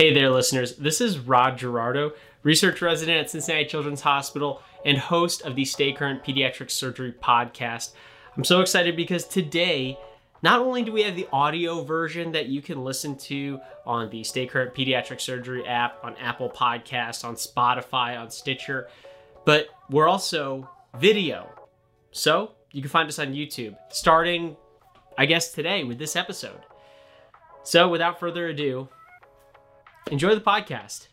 Hey there, listeners. This is Rod Gerardo, research resident at Cincinnati Children's Hospital and host of the Stay Current Pediatric Surgery podcast. I'm so excited because today, not only do we have the audio version that you can listen to on the Stay Current Pediatric Surgery app, on Apple Podcasts, on Spotify, on Stitcher, but we're also video. So you can find us on YouTube starting, I guess, today with this episode. So without further ado, enjoy the podcast.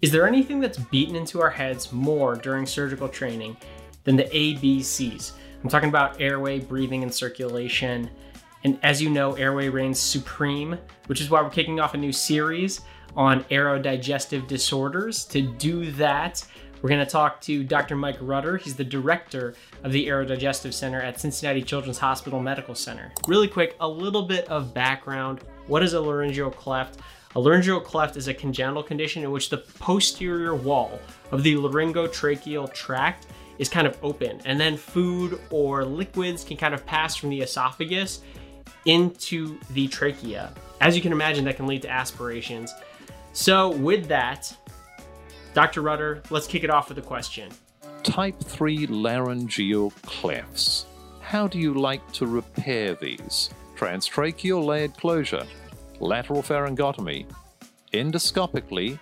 Is there anything that's beaten into our heads more during surgical training than the ABCs? I'm talking about airway, breathing, and circulation. And as you know, airway reigns supreme, which is why we're kicking off a new series on aerodigestive disorders. To do that, we're going to talk to Dr. Mike Rutter. He's the director of the Aerodigestive Center at Cincinnati Children's Hospital Medical Center. Really quick, a little bit of background. What is a laryngeal cleft? A laryngeal cleft is a congenital condition in which the posterior wall of the laryngotracheal tract is kind of open, and then food or liquids can kind of pass from the esophagus into the trachea. As you can imagine, that can lead to aspirations. So, with that, Dr. Rutter, let's kick it off with a question. Type 3 laryngeal clefts. How do you like to repair these? Transtracheal layered closure, lateral pharyngotomy, endoscopically,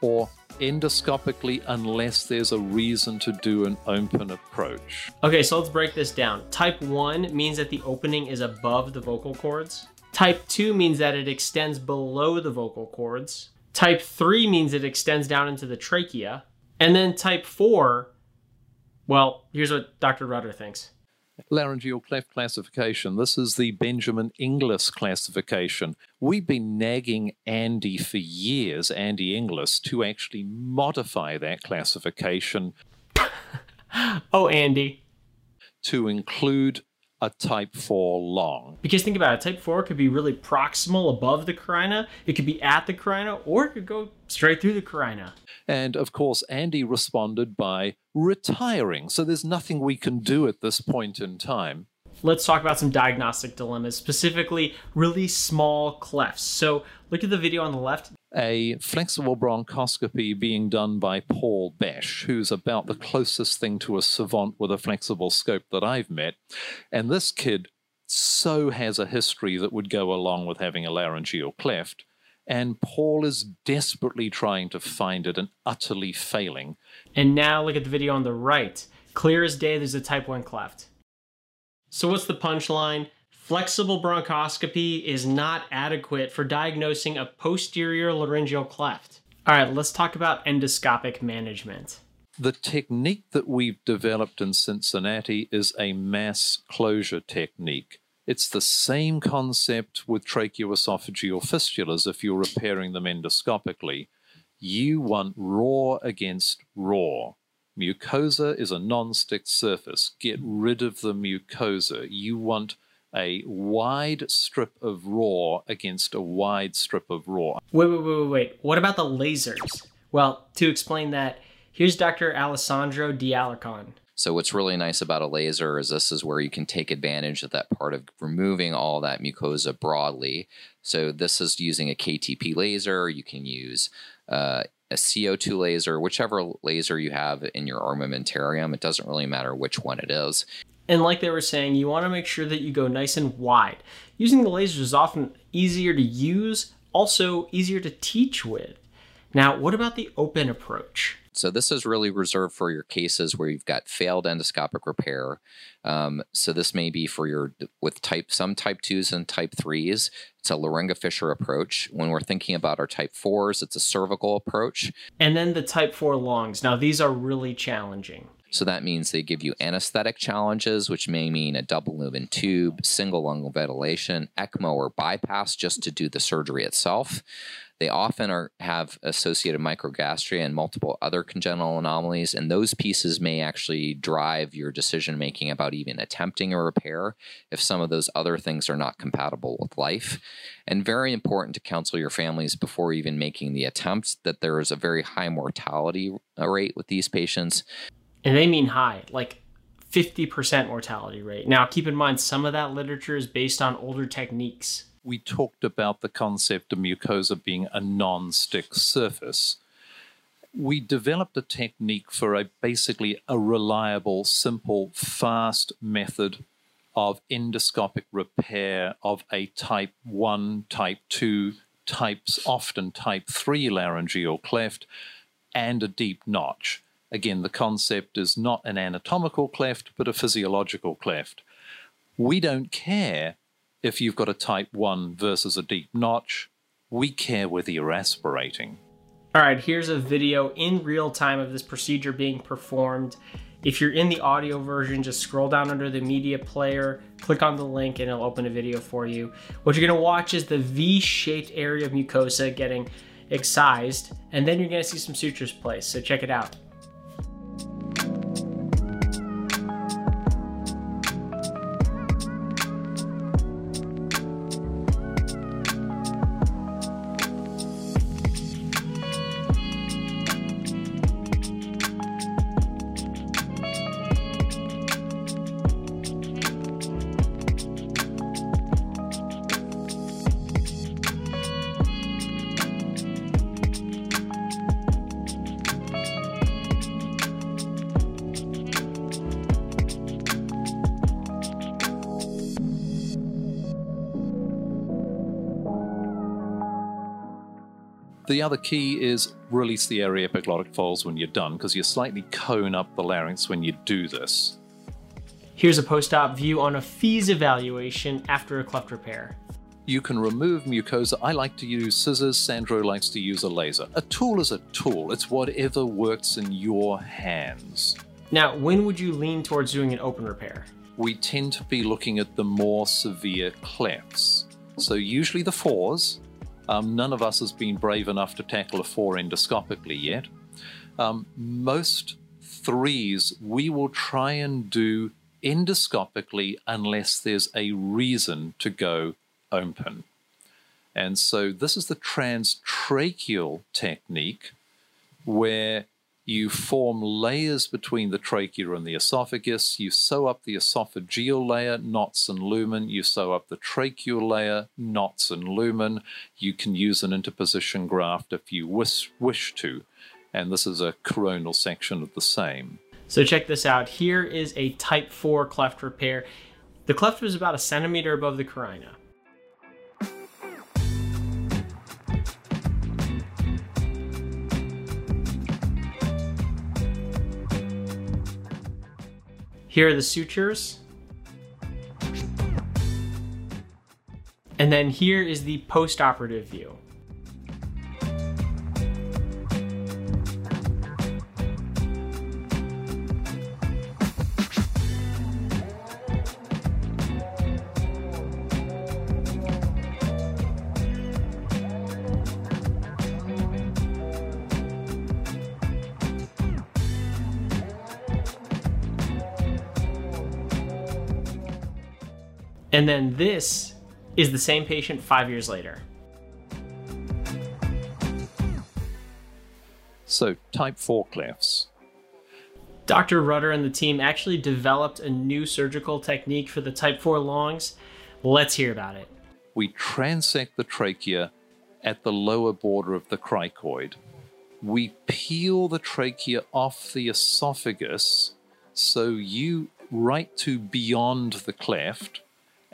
or endoscopically unless there's a reason to do an open approach. Okay, so let's break this down. Type 1 means that the opening is above the vocal cords. Type 2 means that it extends below the vocal cords. Type 3 means it extends down into the trachea. And then type 4, well, here's what Dr. Rutter thinks. Laryngeal cleft classification. This is the Benjamin Inglis classification. We've been nagging Andy for years, Andy Inglis, to actually modify that classification. oh, Andy. To include a type 4 long. Because think about it, type 4 could be really proximal above the carina, it could be at the carina, or it could go straight through the carina. And of course, Andy responded by retiring. So there's nothing we can do at this point in time. Let's talk about some diagnostic dilemmas, specifically really small clefts. So look at the video on the left a flexible bronchoscopy being done by Paul Boesch, who's about the closest thing to a savant with a flexible scope that I've met. And this kid so has a history that would go along with having a laryngeal cleft. And Paul is desperately trying to find it and utterly failing. And now look at the video on the right. Clear as day, there's a type 1 cleft. So, what's the punchline? Flexible bronchoscopy is not adequate for diagnosing a posterior laryngeal cleft. All right, let's talk about endoscopic management. The technique that we've developed in Cincinnati is a mass closure technique. It's the same concept with tracheoesophageal fistulas if you're repairing them endoscopically. You want raw against raw. Mucosa is a non-stick surface. Get rid of the mucosa. You want a wide strip of raw against a wide strip of raw. Wait, wait, wait, wait, wait. What about the lasers? Well, to explain that, here's Dr. Alessandro de Alarcon. So what's really nice about a laser is this is where you can take advantage of that part of removing all that mucosa broadly. So this is using a KTP laser. You can use uh, a CO2 laser, whichever laser you have in your armamentarium. It doesn't really matter which one it is. And like they were saying, you want to make sure that you go nice and wide. Using the lasers is often easier to use, also easier to teach with. Now, what about the open approach? So this is really reserved for your cases where you've got failed endoscopic repair. Um, so this may be for your with type some type twos and type threes. It's a laryngofissure approach. When we're thinking about our type fours, it's a cervical approach. And then the type four longs. Now these are really challenging. So that means they give you anesthetic challenges, which may mean a double lumen tube, single lung ventilation, ECMO, or bypass just to do the surgery itself. They often are have associated microgastria and multiple other congenital anomalies, and those pieces may actually drive your decision making about even attempting a repair if some of those other things are not compatible with life. And very important to counsel your families before even making the attempt that there is a very high mortality rate with these patients. And they mean high, like 50% mortality rate. Now, keep in mind, some of that literature is based on older techniques. We talked about the concept of mucosa being a non stick surface. We developed a technique for a basically a reliable, simple, fast method of endoscopic repair of a type 1, type 2, types, often type 3 laryngeal cleft, and a deep notch. Again, the concept is not an anatomical cleft, but a physiological cleft. We don't care if you've got a type 1 versus a deep notch. We care whether you're aspirating. All right, here's a video in real time of this procedure being performed. If you're in the audio version, just scroll down under the media player, click on the link, and it'll open a video for you. What you're gonna watch is the V-shaped area of mucosa getting excised, and then you're gonna see some sutures placed, so check it out. The other key is release the aryepiglottic folds when you're done because you slightly cone up the larynx when you do this. Here's a post-op view on a FEES evaluation after a cleft repair. You can remove mucosa. I like to use scissors. Sandro likes to use a laser. A tool is a tool. It's whatever works in your hands. Now, when would you lean towards doing an open repair? We tend to be looking at the more severe clefts. So usually the fours, um, none of us has been brave enough to tackle a four endoscopically yet. Um, most threes we will try and do endoscopically unless there's a reason to go open. And so this is the transtracheal technique where you form layers between the trachea and the esophagus. You sew up the esophageal layer, knots and lumen. You sew up the tracheal layer, knots and lumen. You can use an interposition graft if you wish, wish to. And this is a coronal section of the same. So check this out. Here is a type 4 cleft repair. The cleft was about a centimeter above the carina. Here are the sutures. And then here is the post-operative view. And then this is the same patient five years later. So, type 4 clefts. Dr. Rutter and the team actually developed a new surgical technique for the type 4 longs. Let's hear about it. We transect the trachea at the lower border of the cricoid. We peel the trachea off the esophagus so you right to beyond the cleft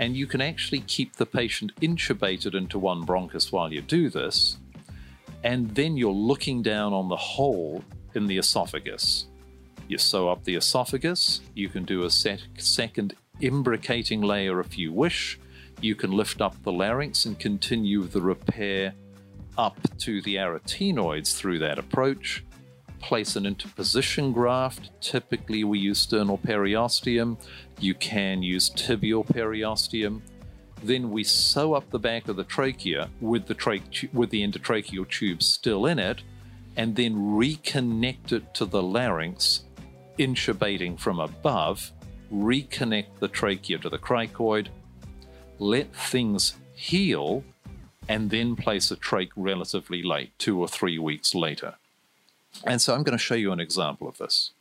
and you can actually keep the patient intubated into one bronchus while you do this, and then you're looking down on the hole in the esophagus. You sew up the esophagus, you can do a sec- second imbricating layer if you wish, you can lift up the larynx and continue the repair up to the arytenoids through that approach place an interposition graft. Typically, we use sternal periosteum. You can use tibial periosteum. Then we sew up the back of the trachea with the, tra- with the endotracheal tube still in it, and then reconnect it to the larynx, intubating from above, reconnect the trachea to the cricoid, let things heal, and then place a trach relatively late, two or three weeks later. And so I'm going to show you an example of this.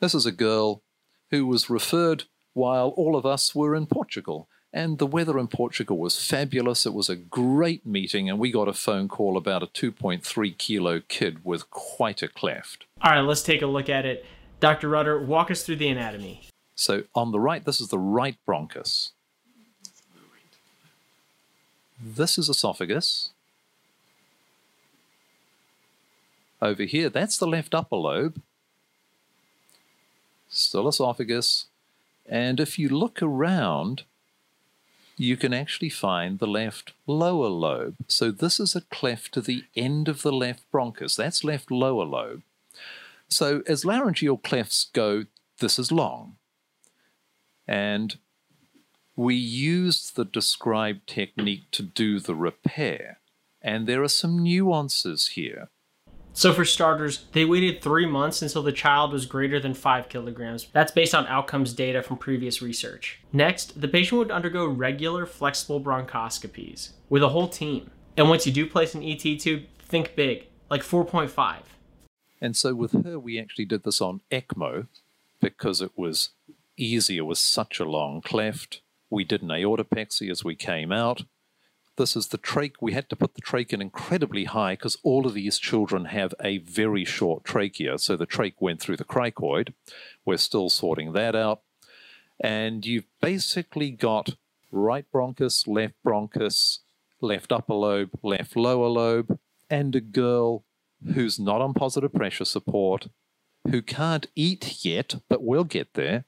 This is a girl who was referred while all of us were in Portugal. And the weather in Portugal was fabulous. It was a great meeting, and we got a phone call about a 2.3 kilo kid with quite a cleft. All right, let's take a look at it. Dr. Rutter, walk us through the anatomy. So, on the right, this is the right bronchus. This is esophagus. Over here, that's the left upper lobe. Still esophagus. And if you look around, you can actually find the left lower lobe. So this is a cleft to the end of the left bronchus. That's left lower lobe. So as laryngeal clefts go, this is long. And we used the described technique to do the repair. And there are some nuances here. So, for starters, they waited three months until the child was greater than 5 kilograms. That's based on outcomes data from previous research. Next, the patient would undergo regular flexible bronchoscopies with a whole team. And once you do place an ET tube, think big, like 4.5. And so, with her, we actually did this on ECMO because it was easier with such a long cleft. We did an aortopexy as we came out. This is the trach. We had to put the trach in incredibly high because all of these children have a very short trachea. So the trach went through the cricoid. We're still sorting that out. And you've basically got right bronchus, left bronchus, left upper lobe, left lower lobe, and a girl who's not on positive pressure support, who can't eat yet, but will get there,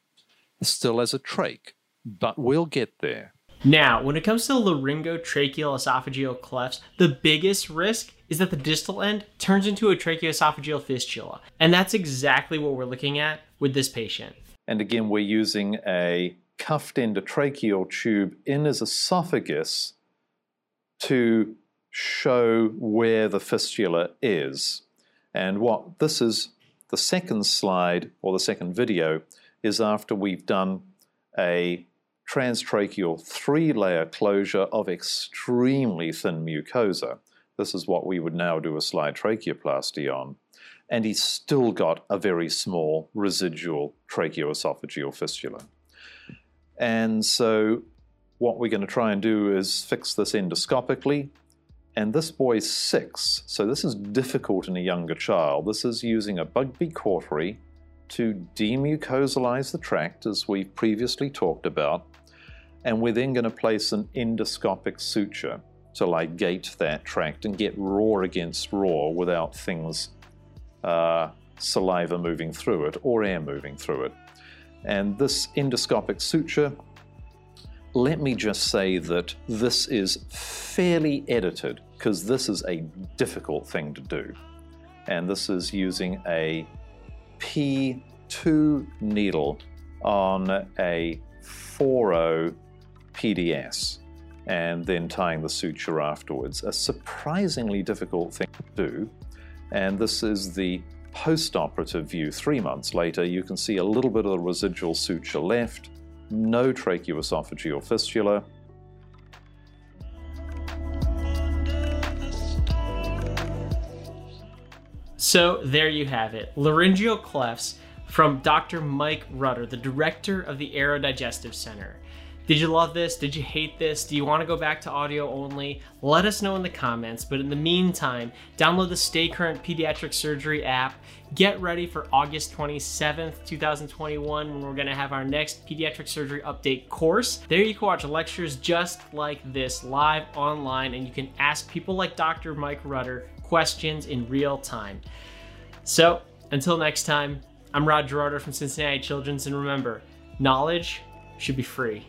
still has a trach, but will get there. Now, when it comes to laryngotracheal esophageal clefts, the biggest risk is that the distal end turns into a tracheoesophageal fistula. And that's exactly what we're looking at with this patient. And again, we're using a cuffed endotracheal tube in his esophagus to show where the fistula is. And what this is, the second slide or the second video, is after we've done a transtracheal three-layer closure of extremely thin mucosa. This is what we would now do a slide tracheoplasty on. And he's still got a very small residual tracheoesophageal fistula. And so what we're going to try and do is fix this endoscopically. And this boy's six, so this is difficult in a younger child. This is using a Bugbee cautery to demucosalize the tract, as we've previously talked about, and we're then going to place an endoscopic suture to ligate that tract and get raw against raw without things, uh, saliva moving through it or air moving through it. And this endoscopic suture, let me just say that this is fairly edited because this is a difficult thing to do. And this is using a P2 needle on a 4 PDS and then tying the suture afterwards. A surprisingly difficult thing to do, and this is the post-operative view three months later. You can see a little bit of the residual suture left, no tracheoesophageal fistula, So there you have it laryngeal clefts from Dr. Mike Rutter, the director of the Aerodigestive Center. Did you love this? Did you hate this? Do you want to go back to audio only? Let us know in the comments. But in the meantime, download the Stay Current Pediatric Surgery app. Get ready for August 27th, 2021, when we're going to have our next pediatric surgery update course. There you can watch lectures just like this live online, and you can ask people like Dr. Mike Rutter questions in real time. So, until next time, I'm Rod Gerardo from Cincinnati Children's, and remember, knowledge should be free.